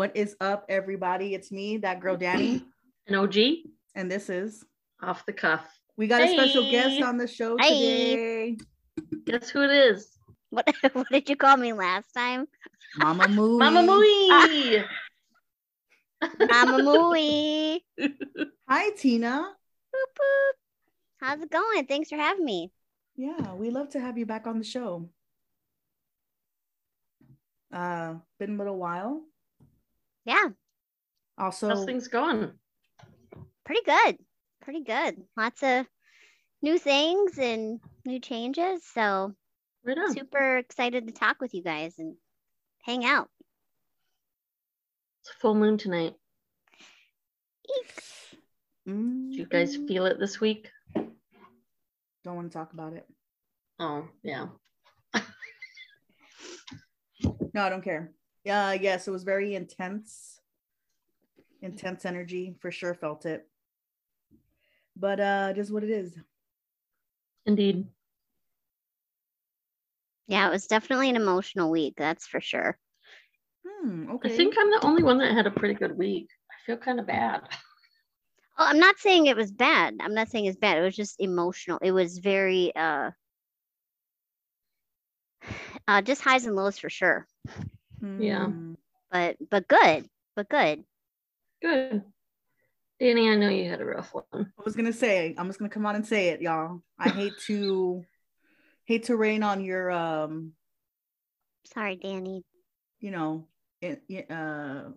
What is up, everybody? It's me, that girl Danie, An OG and this is off the cuff. we got a special guest on the show Hey. today. Guess who it is? What what did you call me last time? Mama Moo. Mama Mui. Mama Mooey. Hi, Tina. Boop, boop. How's it going? Thanks for having me. Yeah, we love to have you back on the show. Uh, been a little while. Yeah, Also, How's things going? pretty good. Pretty good. Lots of new things and new changes. So Right on. super excited to talk with you guys and hang out. It's a full moon tonight. mm, Do you guys feel it this week? don't want to talk about it. Oh, yeah. No, I don't care. Yeah, yes, it was very intense. Intense energy, for sure felt it. But uh just what it is. Indeed. Yeah, it was definitely an emotional week. That's for sure. Hmm, okay. I think I'm the only one that had a pretty good week. I feel kind of bad. Oh, I'm not saying it was bad. I'm not saying it's bad. It was just emotional. It was very uh uh just highs and lows for sure. Yeah. Hmm. But but good. But good. Good. Danie, I know you had a rough one. I was gonna say, I'm just gonna come out and say it, y'all. I hate to hate to rain on your um, Sorry, Danie. you know, i- i- uh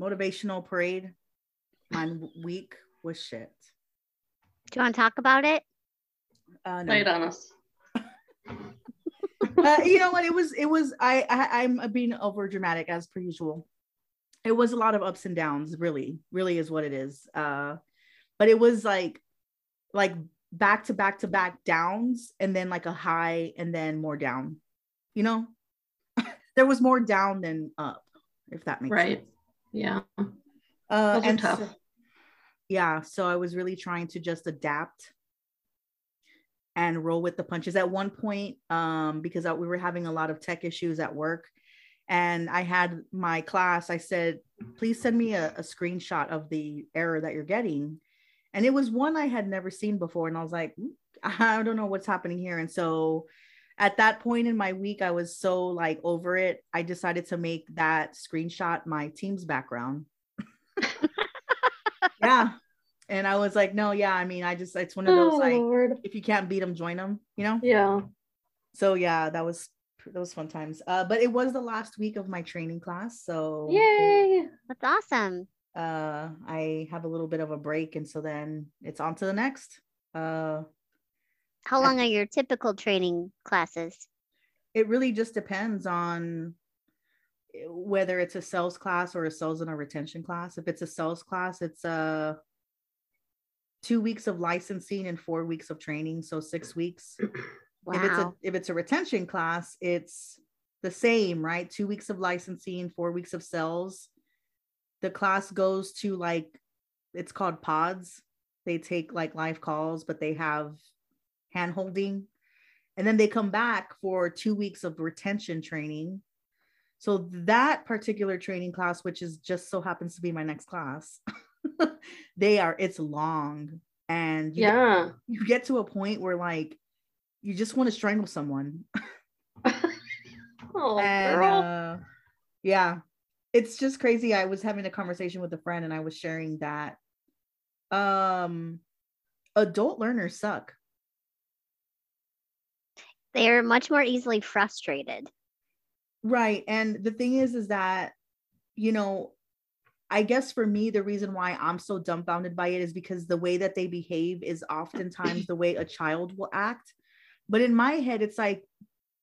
motivational parade. My week was shit. Do you want to talk about it? Uh, no. Lay it on us. uh, you know what? It was. It was. I, I. I'm being over dramatic as per usual. It was a lot of ups and downs. Really, really is what it is. Uh, but it was like, like back to back to back downs, and then like a high, and then more down. You know, there was more down than up. If that makes sense. Right. sense. Yeah. Uh, and tough. so- yeah, so I was really trying to just adapt and roll with the punches. At one point, um, because I- we were having a lot of tech issues at work, and I had my class. I said, "Please send me a, a screenshot of the error that you're getting," and it was one I had never seen before, and I was like, "Mm, "I don't know what's happening here," and so. At that point in my week, I was so like over it. I decided to make that screenshot my Teams background yeah and i was like no yeah i mean i just it's one of those Oh, like Lord. if you can't beat them join them you know Yeah. so yeah that was those fun times uh but it was the last week of my training class so Yay. That's awesome. uh i have a little bit of a break and so then it's on to the next uh How I long are your typical training classes? it really just depends on eh, whether it's a sales class or a sales and a retention class if it's a sales class it's uh two weeks of licensing and four weeks of training so six mm. weeks. If it's a Wow. if it's a retention class it's the same right? Two weeks of licensing four weeks of sales. The class goes to like it's called pods. They take like live calls but they have hand holding. And then they come back for two weeks of retention training. So that particular training class which is just so happens to be my next class they are it's long and you Yeah. you get to a point where like you just want to strangle someone Oh, and girl. uh, yeah it's just crazy i was having a conversation with a friend and i was sharing that um adult learners suck They're much more easily frustrated. right and the thing is is that you know i guess for me the reason why i'm so dumbfounded by it is because the way that they behave is oftentimes the way a child will act. But in my head it's like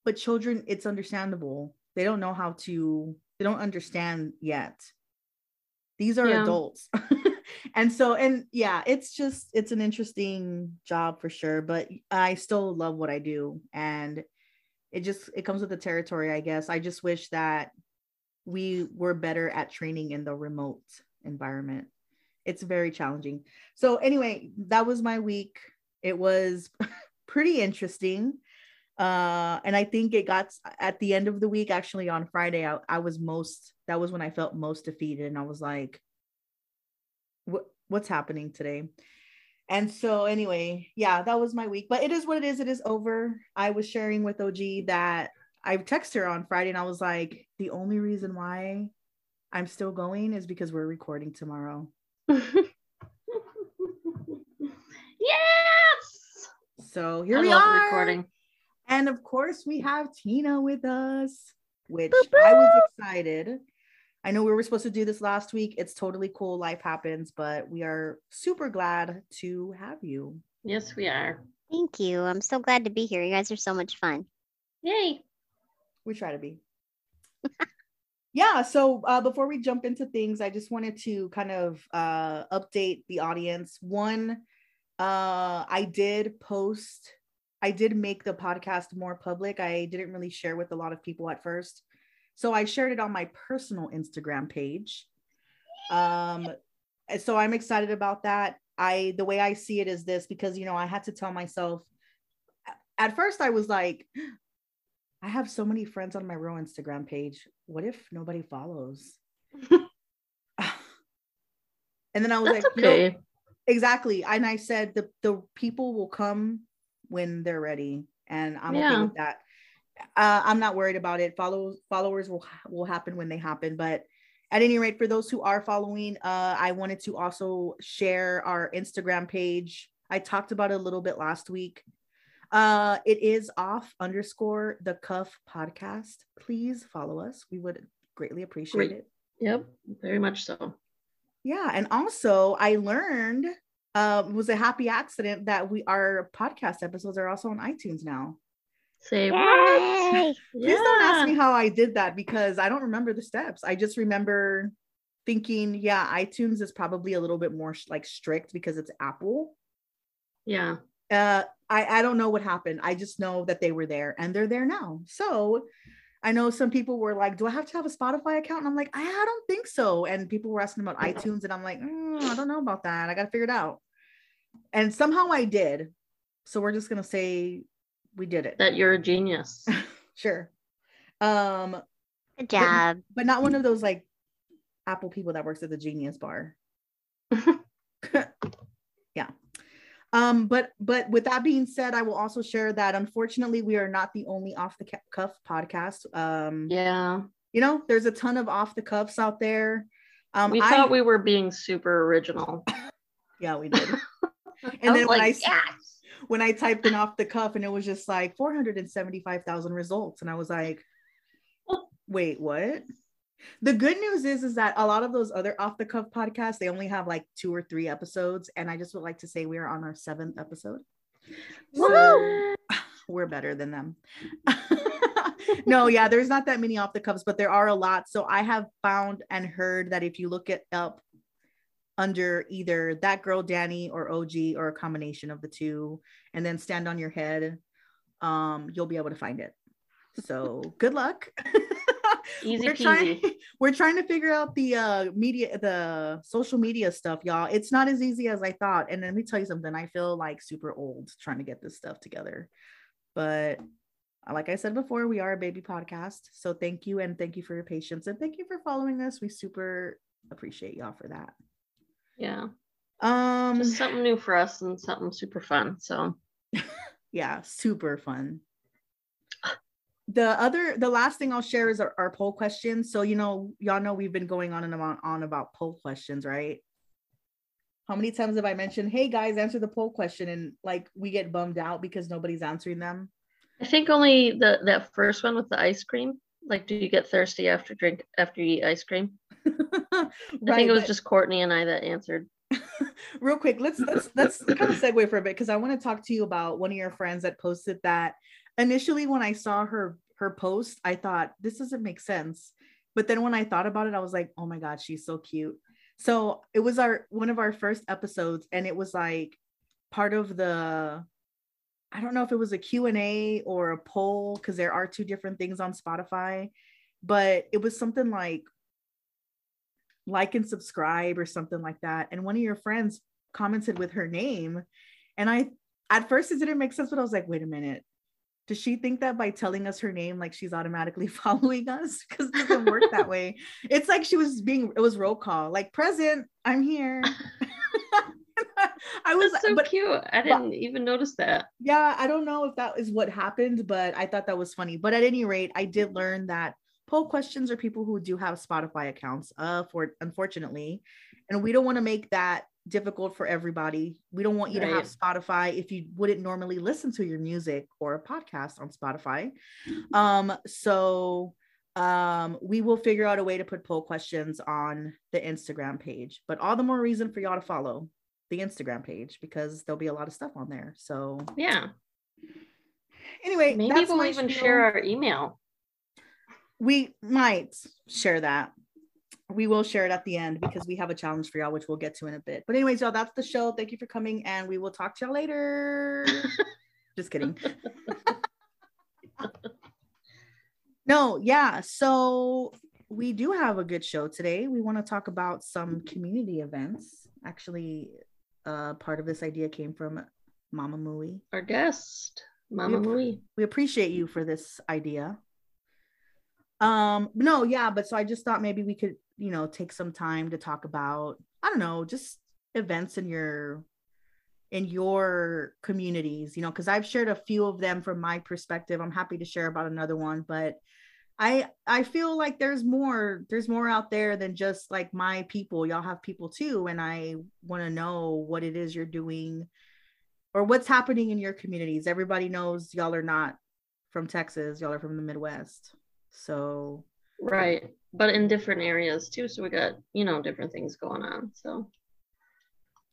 but children it's understandable. They don't know how to they don't understand yet. These are Yeah. adults. And so and yeah it's just it's an interesting job for sure but i still love what i do. And it just it comes with the territory i guess. I just wish that we were better at training in the remote environment it's very challenging so anyway that was my week it was pretty interesting Uh, and I think it got at the end of the week, actually on Friday, I, I was most, that was when I felt most defeated. And I was like, what, what's happening today? And so, anyway, yeah, that was my week, but it is what it is. It is over. I was sharing with OG that I texted her on Friday and I was like, the only reason why I'm still going is because we're recording tomorrow. yes. So here I we are. recording. And of course, we have Tina with us, which Boop, I was excited. I know we were supposed to do this last week. It's totally cool. Life happens, but we are super glad to have you. Yes, we are. Thank you. I'm so glad to be here. You guys are so much fun. Yay. We try to be. yeah. So uh, before we jump into things, I just wanted to kind of uh, update the audience. One, uh, I did post, I did make the podcast more public. I didn't really share with a lot of people at first. So I shared it on my personal Instagram page. Um, so I'm excited about that. I the way I see it is this because you know I had to tell myself at first I was like I have so many friends on my real Instagram page. What if nobody follows? and then I was That's like, okay. exactly. And I said the the people will come when they're ready, and I'm okay with that. Uh, I'm not worried about it. Follow followers will will happen when they happen. But at any rate, for those who are following, uh, I wanted to also share our Instagram page. I talked about it a little bit last week. Uh, it is off underscore the cuff podcast. Please follow us. We would greatly appreciate Great. it. Yep, very much so. Yeah, and also I learned uh, it was a happy accident that we our podcast episodes are also on iTunes now. Say what? Yay! Please don't ask me how I did that because I don't remember the steps. I just remember thinking, yeah, iTunes is probably a little bit more sh- like strict because it's Apple. Yeah. Uh, I I don't know what happened. I just know that they were there and they're there now. So I know some people were like, "Do I have to have a Spotify account?" And I'm like, "I, I don't think so." And people were asking about iTunes, and I'm like, "Mm, "I don't know about that. I got to figure it out." And somehow I did. So we're just gonna say we did it. That you're a genius. sure. Um, Good job. but not one of those like Apple people that works at the Genius Bar. Um, but but with that being said, I will also share that unfortunately we are not the only off the cuff podcast. Um, yeah. you know, there's a ton of off the cuffs out there. Um, we I, thought we were being super original. yeah, we did. I And then when I like, s- yes. when I typed in off the cuff and it was just like 475,000 results. And I was like, wait, what? The good news is, is that a lot of those other off the cuff podcasts, they only have like two or three episodes. And I just would like to say we are on our seventh episode. So we're better than them. no, yeah, there's not that many off the cuffs, but there are a lot. So I have found and heard that if you look it up under either that girl Danie or OG or a combination of the two, and then stand on your head, um, you'll be able to find it. So good luck. Easy we're trying we're trying to figure out the uh media the social media stuff y'all. It's not as easy as i thought. And let me tell you something i feel like super old trying to get this stuff together. But uh, like i said before we are a baby podcast. So thank you and thank you for your patience and thank you for following us. We super appreciate y'all for that. Yeah. um Just something new for us and something super fun. So. Yeah super fun the other the last thing i'll share is our, our poll questions so you know y'all know we've been going on and on, on about poll questions right how many times have i mentioned hey guys answer the poll question and like we get bummed out because nobody's answering them I think only the that first one with the ice cream. Like, do you get thirsty after drink after you eat ice cream? I think it was but- just Courtney and I that answered. real quick let's let's let's kind of segue for a bit because i want to talk to you about one of your friends that posted that initially when i saw her her post i thought this doesn't make sense but then when i thought about it i was like oh my god she's so cute so it was our one of our first episodes and it was like part of the i don't know if it was a q&a or a poll because there are two different things on spotify but it was something like like and subscribe or something like that. And one of your friends commented with her name. And I, at first, it didn't make sense, but I was like, wait a minute. Does she think that by telling us her name, like she's automatically following us? Because it doesn't work that way. It's like she was being, it was roll call, like present, I'm here. I was That's so but, cute. I didn't but, even notice that. Yeah, I don't know if that is what happened, but I thought that was funny. But at any rate, I did learn that poll questions are people who do have Spotify accounts, uh, for unfortunately, and we don't want to make that difficult for everybody. We don't want you right. to have Spotify if you wouldn't normally listen to your music or a podcast on Spotify. Um, so um, we will figure out a way to put poll questions on the Instagram page, but all the more reason for y'all to follow the Instagram page because there'll be a lot of stuff on there. So yeah. Anyway, maybe we'll even spiel. share our email. We might share that we will share it at the end because we have a challenge for y'all, which we'll get to in a bit. But anyways, y'all, that's the show. Thank you for coming, and we will talk to y'all later. Just kidding. no, yeah. So we do have a good show today. We want to talk about some community events. Actually, uh, part of this idea came from Mama Mui, our guest, Mama we, Mui. We appreciate you for this idea um no yeah but so i just thought maybe we could you know take some time to talk about i don't know just events in your in your communities you know because i've shared a few of them from my perspective. I'm happy to share about another one but i i feel like there's more there's more out there than just like my people. Y'all have people too and i want to know what it is you're doing or what's happening in your communities. Everybody knows y'all are not from texas y'all are from the midwest so right, but in different areas too. So we got you know different things going on. So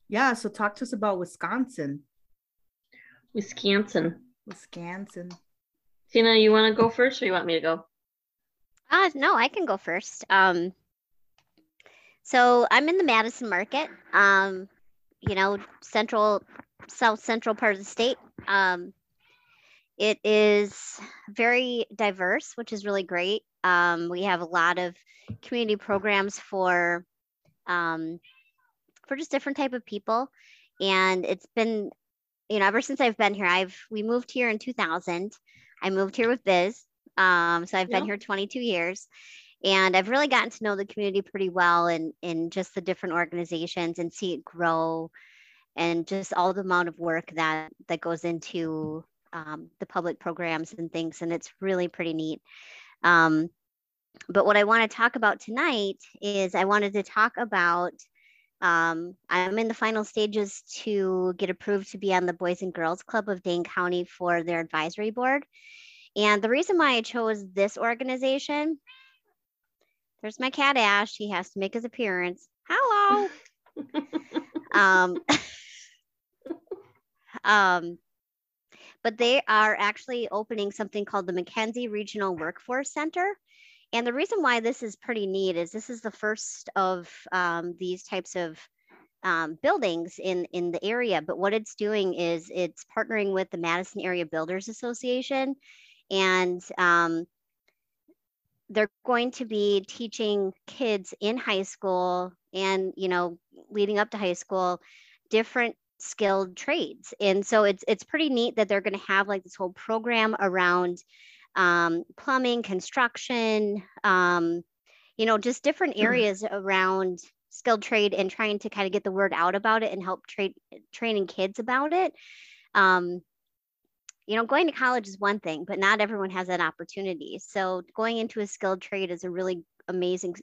yeah. So talk to us about Wisconsin. Wisconsin. Wisconsin. Tina, you want to go first, or you want me to go? Uh no, I can go first. Um, so I'm in the Madison market. Um, you know, central, south central part of the state. Um, it is very diverse, which is really great. Um, we have a lot of community programs for um, for just different type of people, and it's been you know ever since I've been here. I've we moved here in 2000. I moved here with Biz, um, so I've been here 22 years, and I've really gotten to know the community pretty well, and in just the different organizations and see it grow, and just all the amount of work that that goes into um, the public programs and things, and it's really pretty neat. Um, but what I want to talk about tonight is I wanted to talk about. Um, I'm in the final stages to get approved to be on the Boys and Girls Club of Dane County for their advisory board. And the reason why I chose this organization, there's my cat Ash. He has to make his appearance. Hello. um, um, but they are actually opening something called the McKenzie Regional Workforce Center. And the reason why this is pretty neat is this is the first of um, these types of um, buildings in, in the area. But what it's doing is it's partnering with the Madison Area Builders Association. And um, they're going to be teaching kids in high school and, you know, leading up to high school, different skilled trades. And so it's it's pretty neat that they're going to have like this whole program around um, plumbing, construction, um, you know, just different hmm. areas mm-hmm. around skilled trade and trying to kind of get the word out about it and help trade training kids about it. Um, you know, going to college is one thing, but not everyone has that opportunity. So going into a skilled trade is a really amazing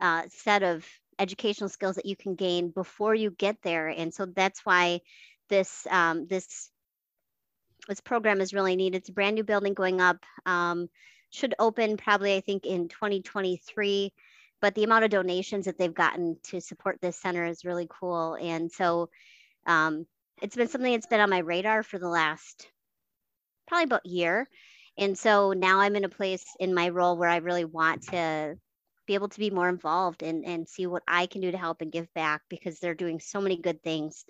uh, set of educational skills that you can gain before you get there. And so that's why this um, this this program is really needed. It's a brand new building going up. Um, should open probably I think in 2023. But the amount of donations that they've gotten to support this center is really cool. And so um, it's been something that's been on my radar for the last probably about year. And so now I'm in a place in my role where I really want to be able to be more involved and, and see what I can do to help and give back because they're doing so many good things.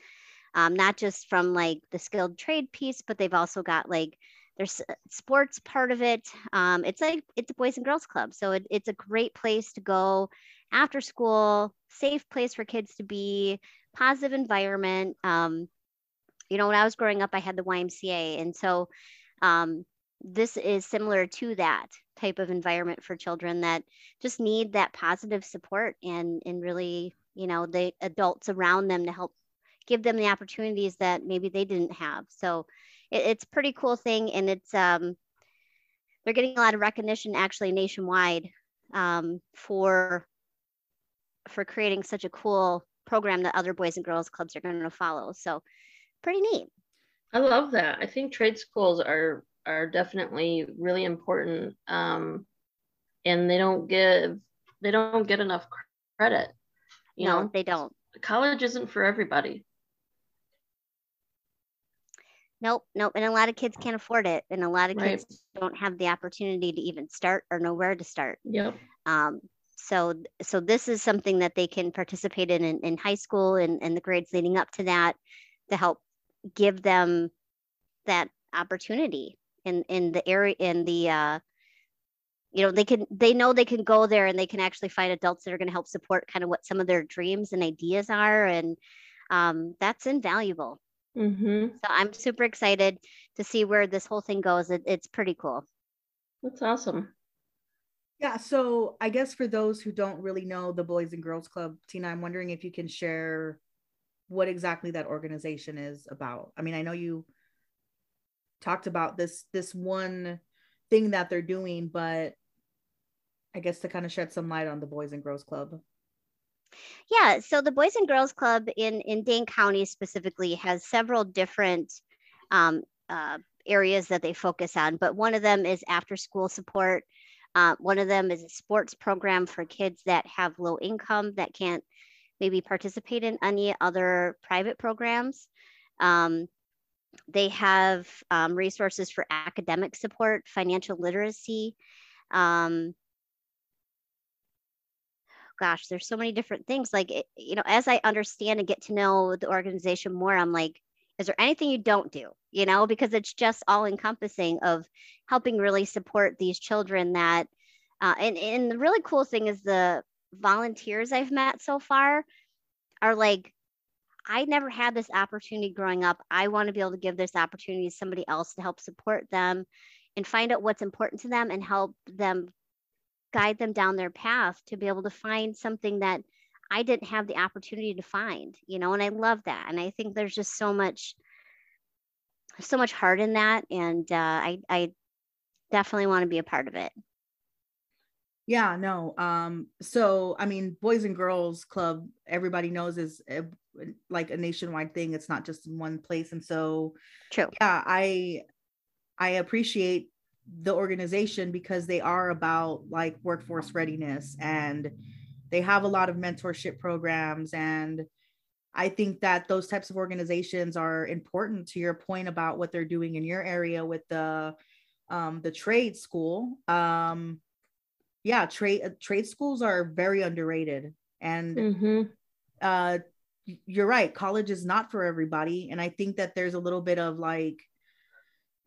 Um, not just from like the skilled trade piece, but they've also got like there's sports part of it. Um, it's like it's a boys and girls club, so it, it's a great place to go after school, safe place for kids to be, positive environment. Um, you know, when I was growing up, I had the YMCA, and so um, this is similar to that type of environment for children that just need that positive support and and really you know the adults around them to help give them the opportunities that maybe they didn't have. So it, it's pretty cool thing and it's um they're getting a lot of recognition actually nationwide um, for for creating such a cool program that other boys and girls clubs are going to follow. So pretty neat. I love that. I think trade schools are are definitely really important um, and they don't give they don't get enough credit you no, know? they don't. College isn't for everybody. Nope nope and a lot of kids can't afford it and a lot of kids Right. don't have the opportunity to even start or know where to start. Yep. Um, so so this is something that they can participate in in, in high school and, and the grades leading up to that to help give them that opportunity in in the area in the uh, you know they can they know they can go there and they can actually find adults that are going to help support kind of what some of their dreams and ideas are and um, that's invaluable mm-hmm. so i'm super excited to see where this whole thing goes it, it's pretty cool that's awesome Yeah, so I guess for those who don't really know the Boys and Girls Club, Tina, I'm wondering if you can share what exactly that organization is about. I mean, I know you talked about this this one thing that they're doing, but I guess to kind of shed some light on the Boys and Girls Club. Yeah, so the Boys and Girls Club in in Dane County specifically has several different um, uh, areas that they focus on, but one of them is after school support. Uh, one of them is a sports program for kids that have low income that can't maybe participate in any other private programs. Um, they have um, resources for academic support, financial literacy. Um, gosh, there's so many different things. Like, you know, as I understand and get to know the organization more, I'm like, is there anything you don't do? You know, because it's just all encompassing of helping really support these children that, uh, and, and the really cool thing is the volunteers I've met so far are like, I never had this opportunity growing up. I want to be able to give this opportunity to somebody else to help support them and find out what's important to them and help them guide them down their path to be able to find something that I didn't have the opportunity to find, you know, and I love that. And I think there's just so much, so much heart in that. And uh, I, I definitely want to be a part of it. Yeah, no. Um, so I mean, Boys and Girls Club, everybody knows is a, like a nationwide thing. It's not just in one place, and so True. yeah, I I appreciate the organization because they are about like workforce readiness and they have a lot of mentorship programs and I think that those types of organizations are important to your point about what they're doing in your area with the um, the trade school. Um, yeah, trade uh, trade schools are very underrated, and mm-hmm. uh, you're right. College is not for everybody, and I think that there's a little bit of like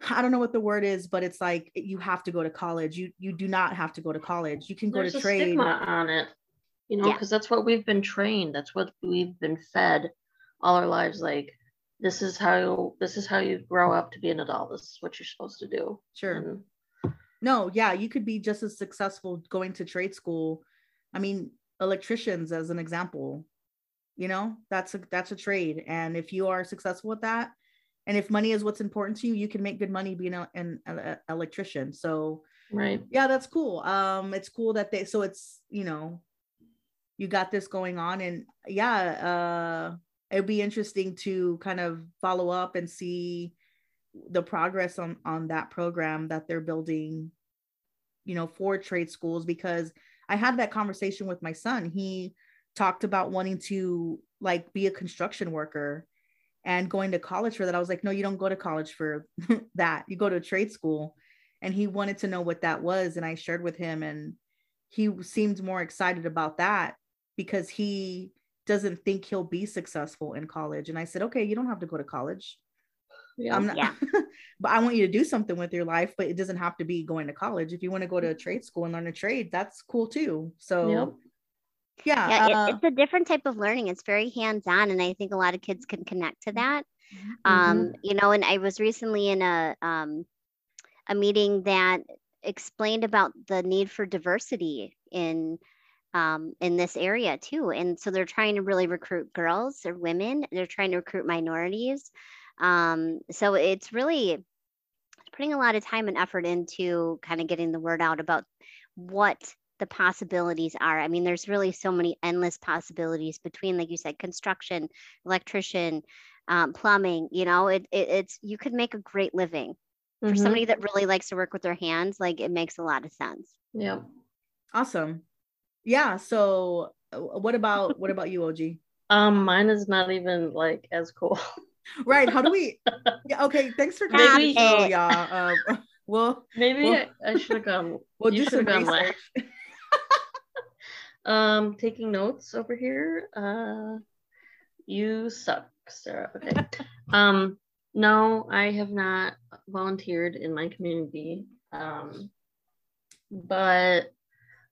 I don't know what the word is, but it's like you have to go to college. You you do not have to go to college. You can go There's to a trade. stigma on it, you know, Yeah. because that's what we've been trained. That's what we've been fed all our lives. Like this is how this is how you grow up to be an adult. This is what you're supposed to do. Sure. And No, yeah, you could be just as successful going to trade school. I mean, electricians as an example. You know, that's a that's a trade, and if you are successful with that, and if money is what's important to you, you can make good money being a, an a- electrician. So right. yeah, that's cool. Um, it's cool that they so it's you know, you got this going on, and yeah, uh, it'd be interesting to kind of follow up and see the progress on on that program that they're building you know for trade schools because i had that conversation with my son he talked about wanting to like be a construction worker and going to college for that i was like no you don't go to college for that you go to a trade school and he wanted to know what that was and i shared with him and he seemed more excited about that because he doesn't think he'll be successful in college and i said okay you don't have to go to college Yeah. I'm not, Yeah. but I want you to do something with your life, but it doesn't have to be going to college. If you want to go to a trade school and learn a trade, that's cool too. So, Yep. Yeah, Yeah, it- uh, it's a different type of learning. It's very hands on. And I think a lot of kids can connect to that. Mm-hmm. um you know and i was recently in a um a meeting that explained about the need for diversity in um, in this area too. And so they're trying to really recruit girls or women. They're trying to recruit minorities. Um, so it's really putting a lot of time and effort into kind of getting the word out about what the possibilities are. I mean, there's really so many endless possibilities between, like you said, construction, electrician, um, plumbing. You know, it, it, it's you could make a great living for Mhm. somebody that really likes to work with their hands. Like it makes a lot of sense. Yeah. Awesome. Yeah. So uh, what about what about you, OG? Um, mine is not even like as cool. Right. How do we yeah, okay, thanks for Stop coming to the show, it. y'all. Um, well, Maybe Well- I, I should have gone. we'll You do some should've gone last. Um, taking notes over here. Uh, you suck, Sarah. Okay. um, no, I have not volunteered in my community. Um, but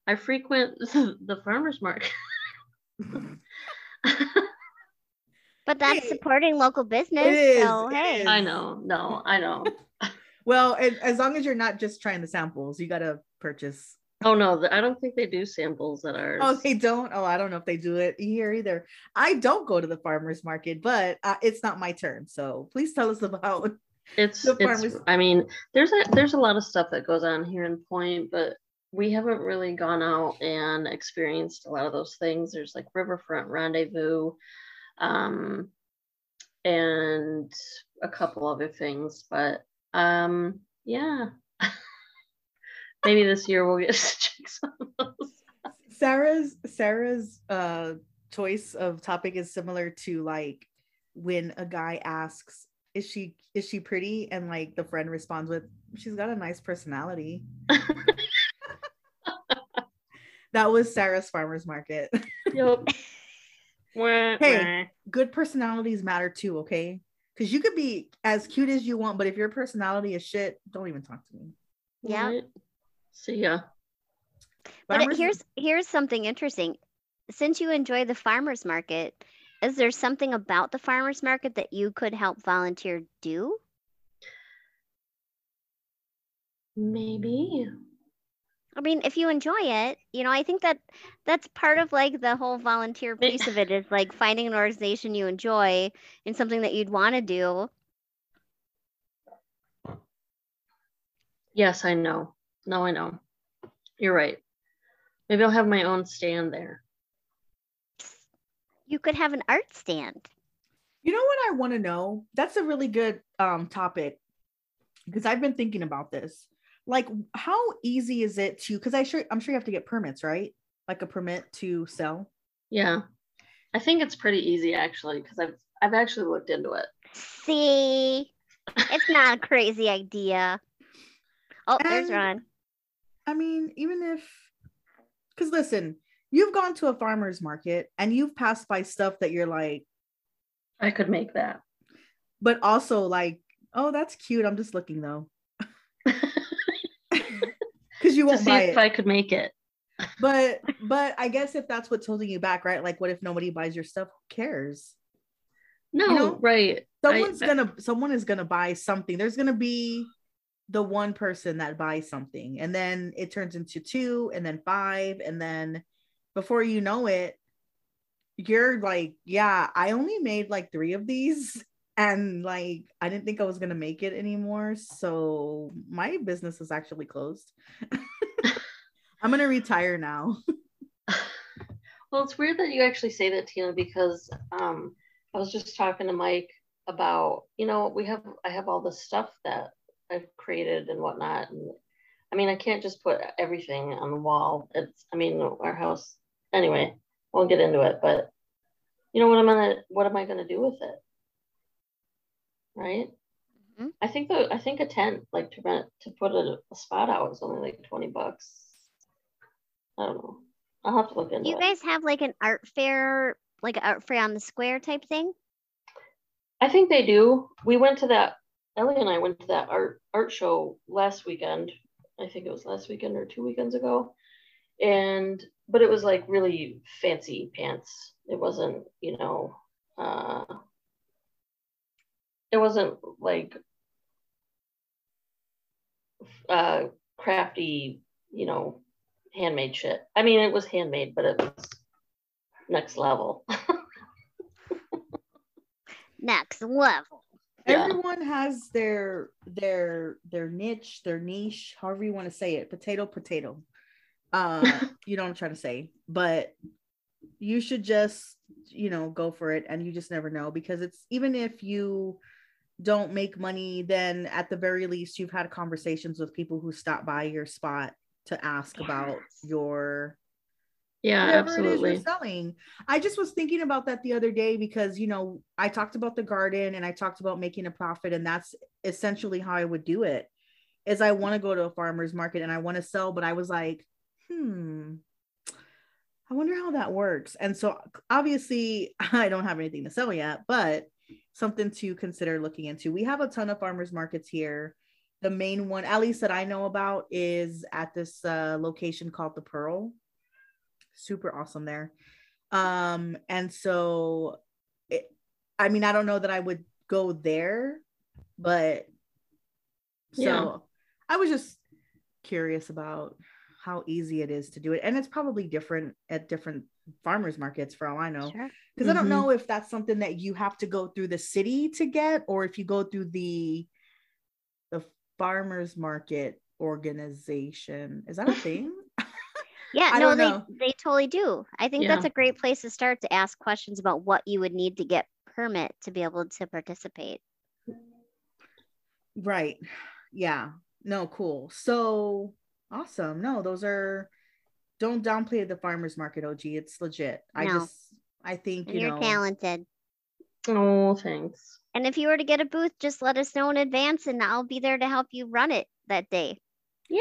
I frequent the farmers market. But that's Hey, supporting local business. It is. so it hey, is. I know. No, I know. Well, and as long as you're not just trying the samples, you gotta purchase. Oh no, I don't think they do samples at ours. Oh, they don't. Oh, I don't know if they do it here either. I don't go to the farmers market, but uh, it's not my turn. So please tell us about. it's, the it's farmers- I mean, there's a there's a lot of stuff that goes on here in Point, but we haven't really gone out and experienced a lot of those things. There's like Riverfront Rendezvous, um, and a couple other things, but um, yeah. Maybe this year we'll get to check some of those. Sarah's Sarah's uh choice of topic is similar to like when a guy asks, "Is she is she pretty?" and like the friend responds with, "She's got a nice personality." that was Sarah's farmers market. Yep. Hey. Good personalities matter too, okay? Because you could be as cute as you want, but if your personality is shit, don't even talk to me. Yeah. See ya. But Farmers- here's here's something interesting. Since you enjoy the farmers market, is there something about the farmers market that you could help volunteer do? Maybe. I mean, if you enjoy it, you know, I think that that's part of like the whole volunteer piece of it is like finding an organization you enjoy and something that you'd want to do. Yes, I know. No, I know. You're right. Maybe I'll have my own stand there. You could have an art stand. You know what I want to know? That's a really good um topic because I've been thinking about this. Like, how easy is it to? Because I sure I'm sure you have to get permits, right? Like a permit to sell. Yeah. I think it's pretty easy actually because I've I've actually looked into it. See, it's not a crazy idea. Oh, there's Ron. I mean, even if, because listen, you've gone to a farmer's market and you've passed by stuff that you're like, I could make that. but also like, oh, that's cute. I'm just looking though, because you to won't see buy if it. I could make it. but but I guess if that's what's holding you back, right? Like, what if nobody buys your stuff? Who cares? No, know, right. I- Someone's gonna someone is gonna buy something. There's gonna be the one person that buys something, and then it turns into two, and then five, and then before you know it, you're like, yeah, I only made like three of these. And like, I didn't think I was gonna make it anymore. So my business is actually closed. I'm gonna retire now. Well, it's weird that you actually say that, Tina, because um, I was just talking to Mike about, you know, we have I have all this stuff that I've created and whatnot, and I mean, I can't just put everything on the wall. It's, I mean, our house. Anyway, won't get into it, but you know what I'm gonna, what am I gonna do with it? Right. Mhm. I think the I think a tent like to rent to put a, a spot out is only like twenty bucks. I don't know. I'll have to look into You it. guys have like an art fair, like an art fair on the square type thing? I think they do. We went to that. Ellie and I went to that art art show last weekend. I think it was last weekend or two weekends ago, and but it was like really fancy pants. It wasn't, you know, uh, it wasn't like uh, crafty, you know, handmade shit. I mean, it was handmade, but it was next level. Next level. Yeah. Everyone has their their their niche, their niche, however you want to say it. Potato, potato. Uh, you know what I'm trying to say, but you should just you know go for it, and you just never know because it's even if you don't make money, then at the very least you've had conversations with people who stop by your spot to ask about your yeah, whatever absolutely. selling. I just was thinking about that the other day because you know I talked about the garden and I talked about making a profit, and that's essentially how I would do it. Is I want to go to a farmer's market and I want to sell, but I was like, hmm, I wonder how that works. And so obviously I don't have anything to sell yet, but something to consider looking into. We have a ton of farmers markets here. The main one, at least that I know about, is at this uh, location called the Pearl super awesome there. Um, and so it, I mean, I don't know that I would go there, but so Yeah. I was just curious about how easy it is to do it. And it's probably different at different farmers markets for all I know. Sure. Because I don't Mhm. know if that's something that you have to go through the city to get, or if you go through the the farmers market organization. Is that a thing? Yeah, I no, don't they they totally do. I think that's a great place to start to ask questions about what you would need to get permit to be able to participate. Right. Yeah. No, cool. So awesome. No, those are don't downplay the farmers market, OG. It's legit. I just I think And you you're know talented. Oh, thanks. And if you were to get a booth, just let us know in advance and I'll be there to help you run it that day. Yeah.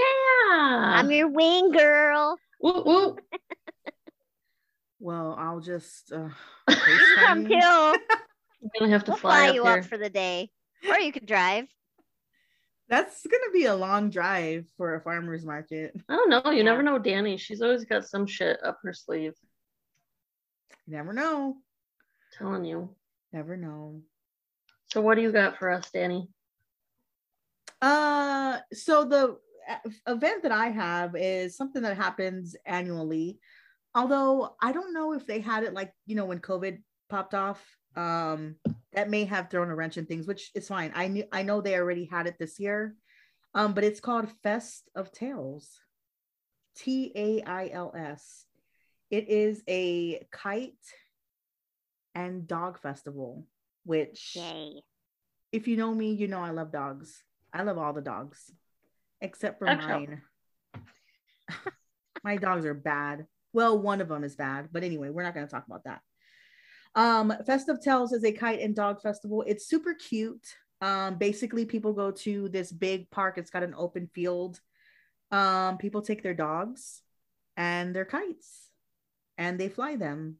I'm your wing girl. Whoop, whoop. well, I'll just uh You come FaceTime too. I'm gonna have to We'll fly, fly up you here. up for the day. Or you could drive. That's gonna be a long drive for a farmer's market. I don't know. You Yeah. never know, Danie. She's always got some shit up her sleeve. You never know. telling you. Never know. So, what do you got for us, Danie? Uh, so the event that I have is something that happens annually. Although I don't know if they had it like, you know, when COVID popped off. Um, that may have thrown a wrench in things, which is fine. I knew I know they already had it this year. Um, but it's called Fest of Tails. T A I L S. It is a kite and dog festival, which Yay. if you know me, you know I love dogs. I love all the dogs, except for mine. My dogs are bad. Well, one of them is bad, but anyway, we're not going to talk about that. Um, Fest of Tails is a kite and dog festival. It's super cute. Um, basically, people go to this big park. It's got an open field. Um, people take their dogs and their kites, and they fly them.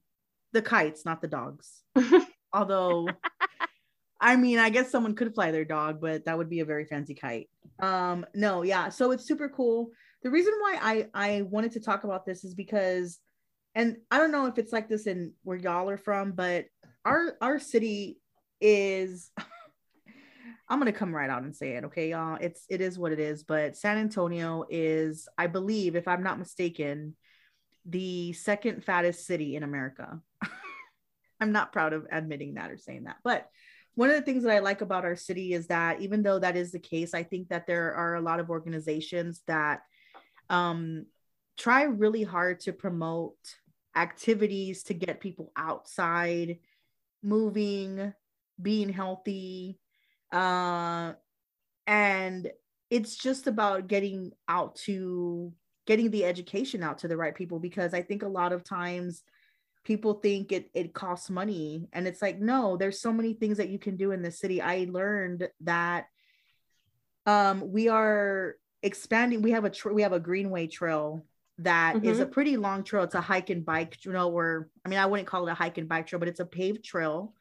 The kites, not the dogs. Although I mean, I guess someone could fly their dog, but that would be a very fancy kite. Um, no, yeah. So it's super cool. The reason why I I wanted to talk about this is because, and I don't know if it's like this in where y'all are from, but our our city is. I'm gonna come right out and say it, okay, y'all. It's it is what it is. But San Antonio is, I believe, if I'm not mistaken, the second fattest city in America. I'm not proud of admitting that or saying that, but one of the things that I like about our city is that even though that is the case, I think that there are a lot of organizations that um, try really hard to promote activities to get people outside, moving, being healthy. Uh, and it's just about getting out to getting the education out to the right people because I think a lot of times people think it it costs money and it's like no there's so many things that you can do in the city. I learned that um we are expanding we have a we have a greenway trail that is a pretty long trail. It's a hike and bike you know where i mean i wouldn't call it a hike and bike trail but it's a paved trail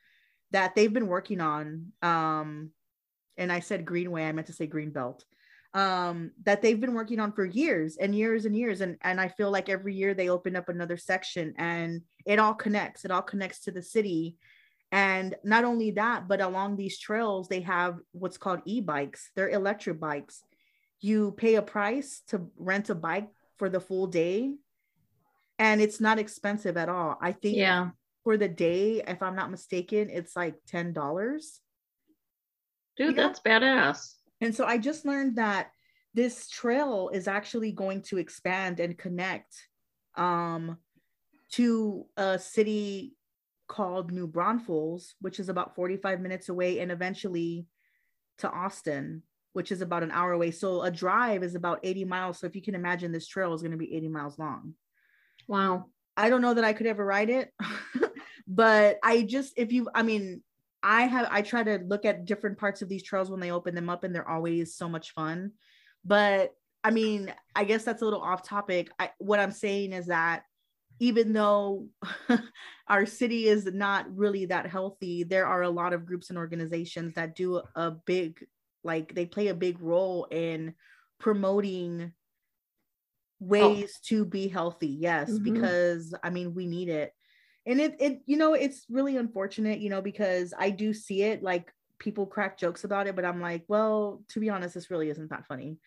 that they've been working on um and i said greenway i meant to say green belt um that they've been working on for years and years and years and and i feel like every year they open up another section and it all connects it all connects to the city and not only that but along these trails they have what's called e-bikes they're electric bikes you pay a price to rent a bike for the full day and it's not expensive at all. I think Yeah. for the day, if I'm not mistaken, it's like $10. Dude, Yeah. that's badass. And so I just learned that this trail is actually going to expand and connect um, to a city called New Braunfels, which is about 45 minutes away, and eventually to Austin, which is about an hour away. So a drive is about 80 miles. So if you can imagine, this trail is going to be 80 miles long. Wow. I don't know that I could ever ride it, but I just if you I mean I have I try to look at different parts of these trails when they open them up and they're always so much fun. But I mean, I guess that's a little off topic. I, what I'm saying is that even though our city is not really that healthy, there are a lot of groups and organizations that do a big like they play a big role in promoting ways to be healthy yes Mhm. because i mean we need it and it it you know it's really unfortunate you know because i do see it like people crack jokes about it but i'm like well to be honest this really isn't that funny.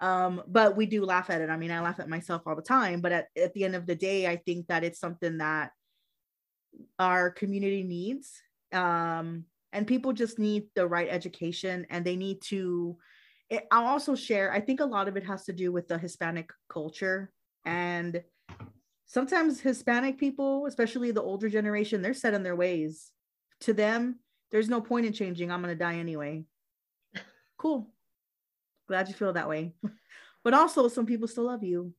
Um but we do laugh at it. I mean i laugh at myself all the time but at, at the end of the day i think that it's something that our community needs. Um and people just need the right education and they need to it, i'll also share i think a lot of it has to do with the hispanic culture and sometimes hispanic people especially the older generation they're set in their ways. To them there's no point in changing. I'm going to die anyway. Cool. Glad you feel that way. But also some people still love you.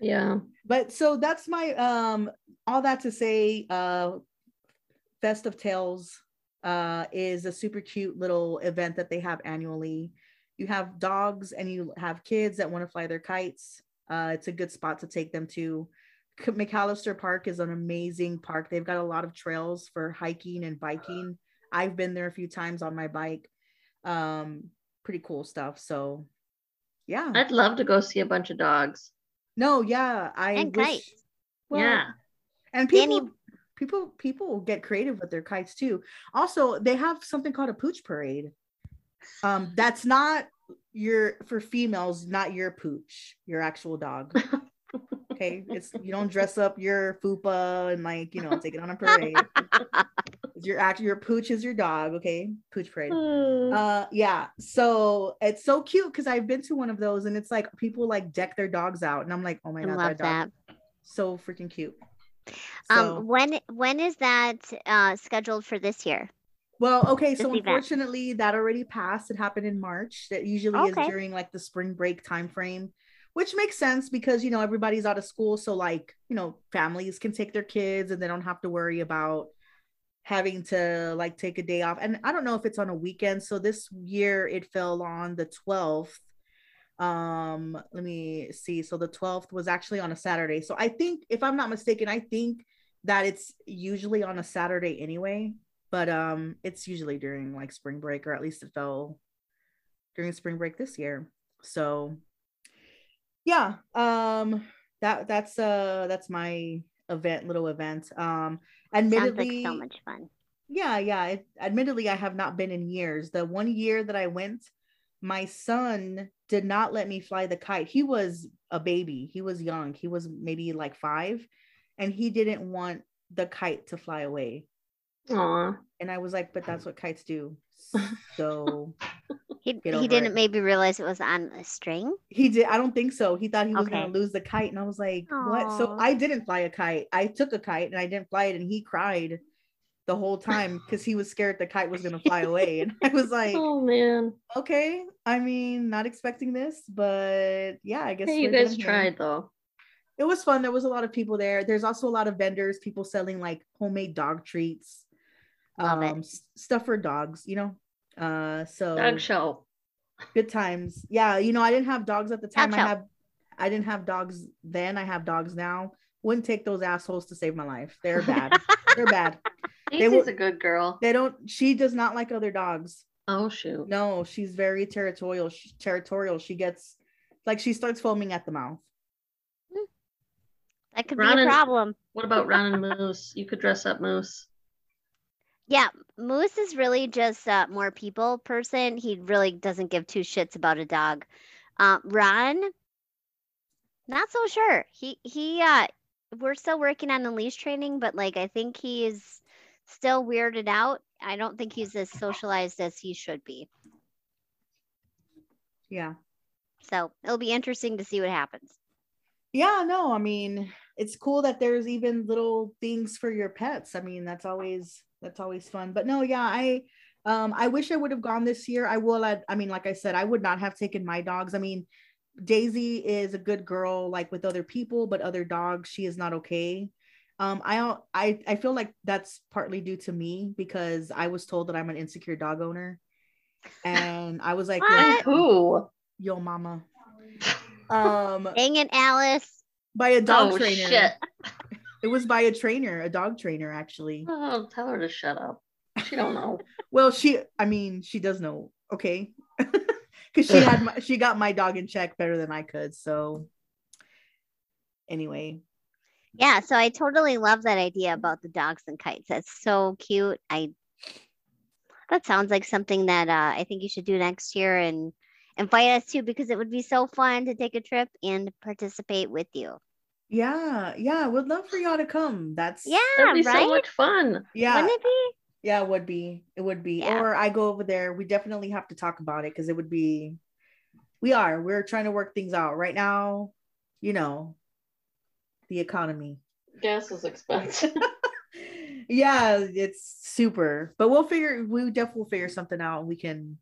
Yeah. but so that's my um all that to say uh Fest of Tails uh is a super cute little event that they have annually. You have dogs and you have kids that want to fly their kites. Uh it's a good spot to take them to mcallister park is an amazing park. They've got a lot of trails for hiking and biking. I've been there a few times on my bike. Um pretty cool stuff so yeah. I'd love to go see a bunch of dogs. no yeah i And wish, kites. yeah. and people Danie- people people get creative with their kites too. Also they have something called a pooch parade. Um that's not your for females not your pooch your actual dog okay it's you don't dress up your fupa and like you know take it on a parade It's your act your pooch is your dog okay pooch parade uh yeah so it's so cute because i've been to one of those and it's like people like deck their dogs out and i'm like oh my I god that dog that. so freaking cute Um, when when is that uh, scheduled for this year? Well, okay, so unfortunately that already passed. It happened in March. That usually Okay. is during like the spring break time frame, which makes sense because you know everybody's out of school. So like, you know, families can take their kids and they don't have to worry about having to like take a day off. And I don't know if it's on a weekend. So this year it fell on the 12th. Um, let me see. So the 12th was actually on a Saturday. So I think if I'm not mistaken, I think that it's usually on a Saturday anyway but um it's usually during like spring break or at least it fell during spring break this year so yeah um that that's uh that's my event little event. Um Sounds admittedly like so much fun. yeah yeah it, admittedly i have not been in years. The one year that i went my son did not let me fly the kite. He was a baby. He was young. He was maybe like five and he didn't want the kite to fly away. Aw. and I was like, but that's what kites do. So He he didn't it. maybe realize it was on a string. he did. I don't think so. He thought he was Okay. gonna lose the kite, and I was like, what? So I didn't fly a kite. I took a kite and I didn't fly it, and he cried the whole time because he was scared the kite was gonna fly away. And I was like, Oh man. okay. I mean, not expecting this, but yeah, I guess Hey, you guys tried though. It was fun. There was a lot of people there. There's also a lot of vendors, people selling like homemade dog treats, Love um, s- stuff for dogs. You know, uh, so Dog show. good times yeah you know i didn't have dogs at the time i show. have i didn't have dogs then i have dogs now wouldn't take those assholes to save my life they're bad they're bad Daisy's will- a good girl. they don't she does not like other dogs Oh shoot. no she's very territorial she, territorial she gets like she starts foaming at the mouth That could Ron be a and- problem. What about Ron and Moose? You could dress up Moose. Yeah, Moose is really just a more people person. He really doesn't give two shits about a dog. Uh, Ron, not so sure. He he uh we're still working on the leash training, but like I think he is still weirded out. I don't think he's as socialized as he should be. Yeah. So it'll be interesting to see what happens. Yeah, no, I mean, it's cool that there's even little things for your pets. I mean, that's always that's always fun. But no, yeah, I um I wish I would have gone this year. I will I, I mean, like I said, I would not have taken my dogs. I mean, Daisy is a good girl like with other people, but other dogs she is not okay. Um I I I feel like that's partly due to me because I was told that I'm an insecure dog owner. And I was like, Who? yo mama. Um Dang it, Alice. by a dog oh trainer. shit! It was by a trainer, a dog trainer actually. Oh, tell her to shut up. She don't know. Well, she I mean, she does know, okay? Cuz she had my, she got my dog in check better than I could. So anyway, Yeah, so I totally love that idea about the dogs and kites. That's so cute. I that sounds like something that uh, I think you should do next year and invite us to because it would be so fun to take a trip and participate with you. Yeah, yeah, would love for y'all to come. That's Yeah, That'd be right. so much fun. yeah, Wouldn't it be? yeah, it would be. It would be. Yeah. Or I go over there. We definitely have to talk about it because it would be we are. We're trying to work things out right now, you know, the economy. Gas is expensive. yeah, it's super. But we'll figure we definitely will figure something out. We can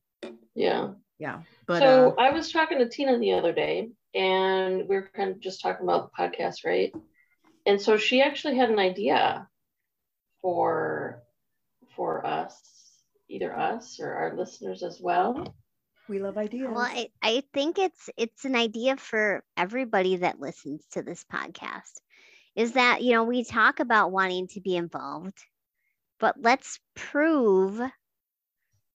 yeah. yeah. But so uh I was talking to Tina the other day, and we were kind of just talking about the podcast, right? And so she actually had an idea for for us, either us or our listeners as well. we love ideas. Well, I, I think it's it's an idea for everybody that listens to this podcast. Is that, you know, we talk about wanting to be involved, but let's prove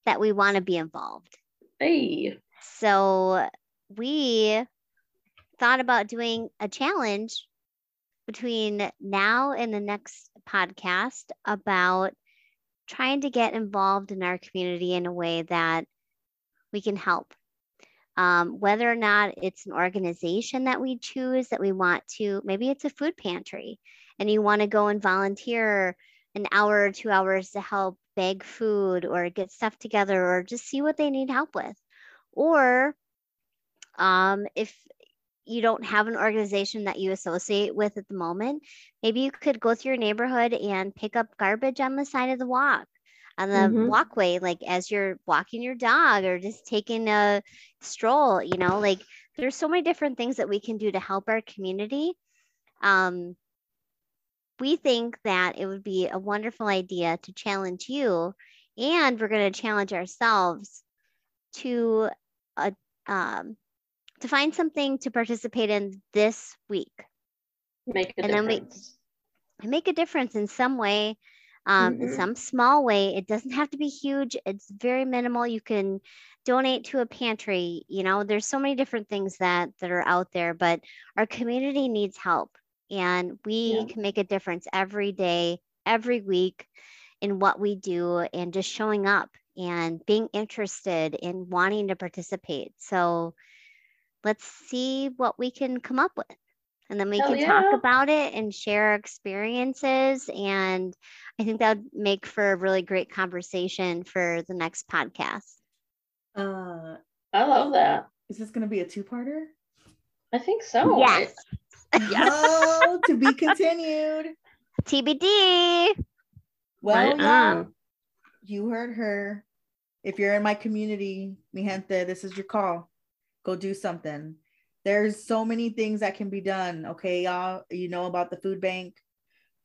that we want to be involved. Hey, So we thought about doing a challenge between now and the next podcast about trying to get involved in our community in a way that we can help. Um, whether or not it's an organization that we choose that we want to, maybe it's a food pantry and you want to go and volunteer an hour or two hours to help bag food or get stuff together or just see what they need help with. Or um, if you don't have an organization that you associate with at the moment, maybe you could go through your neighborhood and pick up garbage on the side of the walk, on the Mhm. walkway, like as you're walking your dog or just taking a stroll, you know, like there's so many different things that we can do to help our community. Um, we think that it would be a wonderful idea to challenge you, and we're going to challenge ourselves to uh, um, to find something to participate in this week make a And then we- make a difference in some way, um, in Mhm. some small way. It doesn't have to be huge. It's very minimal. You can donate to a pantry. You know, there's so many different things that that are out there, but our community needs help, and we Yeah. can make a difference every day, every week, in what we do, and just showing up and being interested in wanting to participate. So let's see what we can come up with. And then we Hell can yeah. talk about it and share our experiences. And I think that would make for a really great conversation for the next podcast. uh I love that. is this gonna be a two-parter? I think so. Yes. Oh, to be continued. TBD. Well, Right yeah, on. you heard her. If you're in my community, mi gente, this is your call. Go do something. There's so many things that can be done. Okay, y'all. You know about the food bank.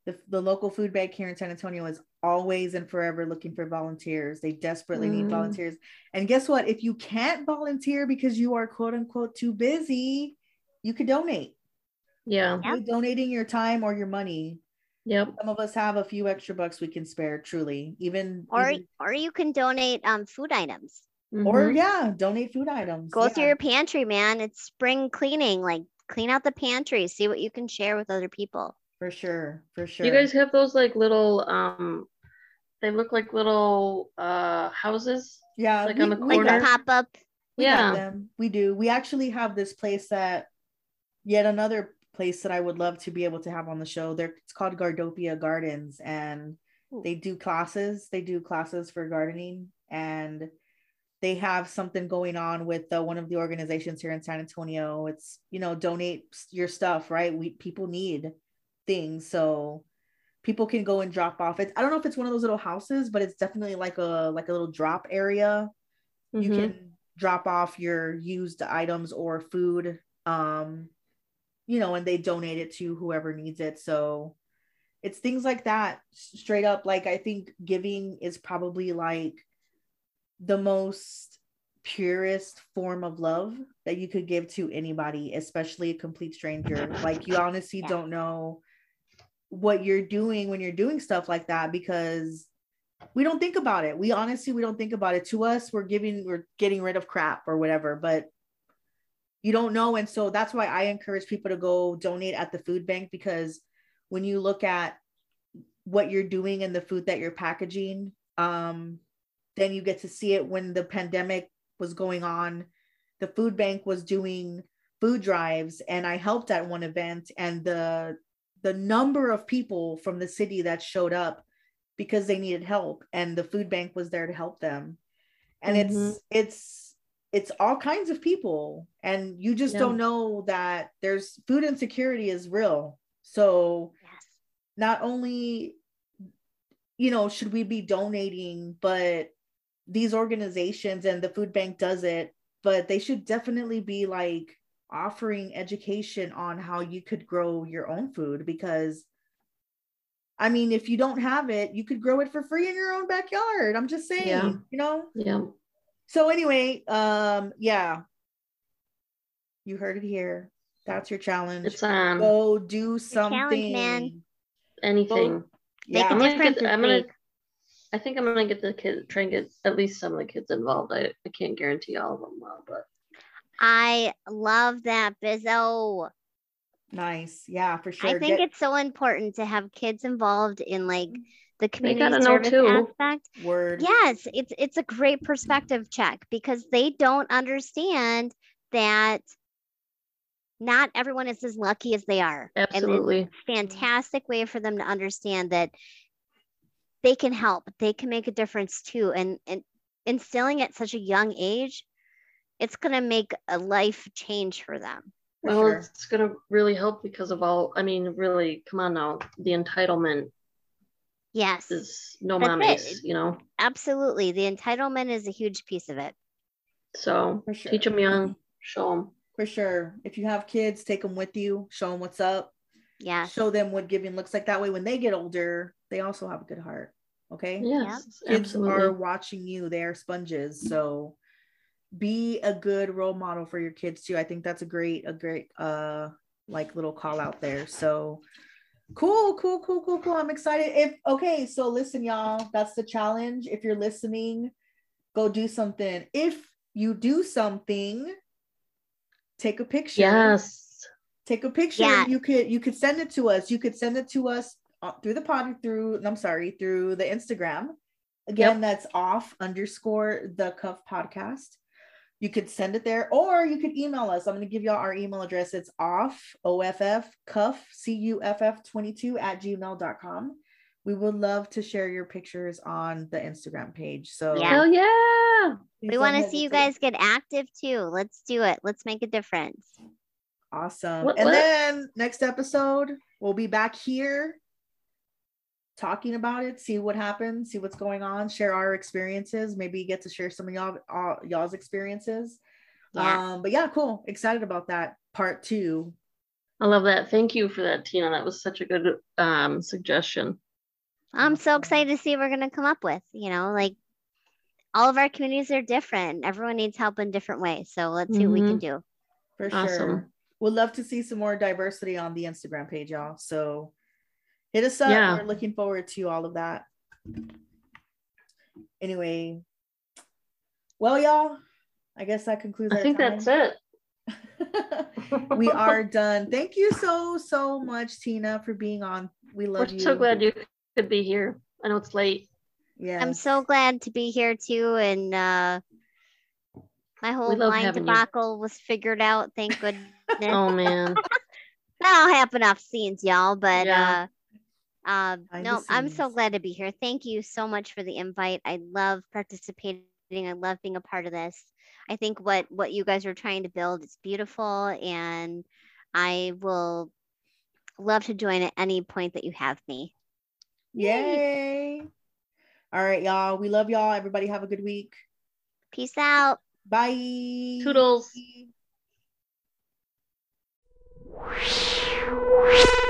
The, the local food bank here in San Antonio is always and forever looking for volunteers. They desperately need Mm. volunteers. And guess what? If you can't volunteer because you are quote unquote too busy, you could donate. Yeah. Yep. By donating your time or your money. Yep. Some of us have a few extra bucks we can spare, truly. Even Or even- or you can donate um, food items. Or Mhm. yeah, donate food items. Go yeah. through your pantry, man. It's spring cleaning. Like clean out the pantry. See what you can share with other people. for sure, for sure. You guys have those like little um they look like little uh houses yeah, like on the corner. Like Corner? a pop up. We Yeah. them. We do. We actually have this place that yet another place that I would love to be able to have on the show. They're it's called Gardopia Gardens and Ooh. they do classes. They do classes for gardening and they have something going on with uh, one of the organizations here in San Antonio. It's, you know, donate your stuff, right? We people need things. So people can go and drop off it. I don't know if it's one of those little houses, but it's definitely like a like a little drop area you Mhm. can drop off your used items or food um you know and they donate it to whoever needs it so it's things like that straight up like i think giving is probably like the most purest form of love that you could give to anybody especially a complete stranger like you honestly Yeah. don't know what you're doing when you're doing stuff like that because we don't think about it. We honestly we don't think about it. To us, we're giving we're getting rid of crap or whatever, but you don't know. And so that's why I encourage people to go donate at the food bank because when you look at what you're doing and the food that you're packaging, um, then you get to see it when the pandemic was going on. The food bank was doing food drives, and I helped at one event, and the the number of people from the city that showed up because they needed help and the food bank was there to help them and Mhm. it's it's it's all kinds of people and you just Yeah. don't know that there's food insecurity is real so Yes. not only you know should we be donating but these organizations and the food bank does it but they should definitely be like offering education on how you could grow your own food because I mean, if you don't have it, you could grow it for free in your own backyard. I'm just saying, Yeah. you know. Yeah. So anyway, um, yeah, you heard it here. That's your challenge. It's on Go do something. challenge, man. anything. Make Yeah. a I'm gonna get. I'm gonna. Week. I think I'm gonna get the kid. Try and get at least some of the kids involved. I, I can't guarantee all of them will, but I love that, Bizzo. Nice. Yeah, for sure. I think Get it's so important to have kids involved in like the community gotta know service too. aspect. word. Yes, it's it's a great perspective check because they don't understand that not everyone is as lucky as they are. And it's absolutely. a fantastic way for them to understand that they can help, they can make a difference too. And and instilling at such a young age, it's gonna make a life change for them. For well, sure. it's gonna really help because of all. I mean, really, come on now. The entitlement Yes, is no That's mames, it. you know. absolutely. The entitlement is a huge piece of it. So sure. teach them young, show them. For sure. If you have kids, take them with you, show them what's up, Yes. show them what giving looks like. That way, when they get older, they also have a good heart. Okay. Yes, Kids absolutely. are watching you, they are sponges. So be a good role model for your kids too. I think that's a great, a great uh like little call out there. So cool, cool, cool, cool, cool. I'm excited. If okay, so listen, y'all, that's the challenge. If you're listening, go do something. If you do something, take a picture yes. Take a picture Yeah. you could you could send it to us you could send it to us uh, through the pod through i'm sorry through the instagram again that's off underscore the cuff podcast you could send it there or you could email us i'm going to give y'all our email address it's off off cuff cuff 22 at gmail.com we would love to share your pictures on the instagram page so Yeah. Hell yeah. We want to see you guys get active too. Let's do it. Let's make a difference. Awesome. What- and what? then next episode, we'll be back here talking about it, see what happens, see what's going on, share our experiences, maybe get to share some of y'all all, y'all's experiences. Yeah. Um, but yeah, cool. Excited about that part two. I love that. Thank you for that, Tina. That was such a good um suggestion. I'm so excited to see what we're going to come up with. You know, like all of our communities are different. Everyone needs help in different ways. So let's see what we can do. For Awesome. sure. We'd love to see some more diversity on the Instagram page, y'all. So hit us up. Yeah. We're looking forward to all of that. Anyway, well, y'all, I guess that concludes I our think time. that's it. we are done. Thank you so so much, Tina, for being on. We love We're love you. so glad you could be here. I know it's late. Yeah, I'm so glad to be here too. And uh, My whole line debacle you. was figured out. Thank goodness. Oh man. That'll happen off scenes, y'all. But yeah. uh uh no, I'm so glad to be here. Thank you so much for the invite. I love participating. I love being a part of this. I think what what you guys are trying to build is beautiful and I will love to join at any point that you have me. Yay. All right, y'all. We love y'all. Everybody have a good week. Peace out. Bye. Toodles. Whoosh.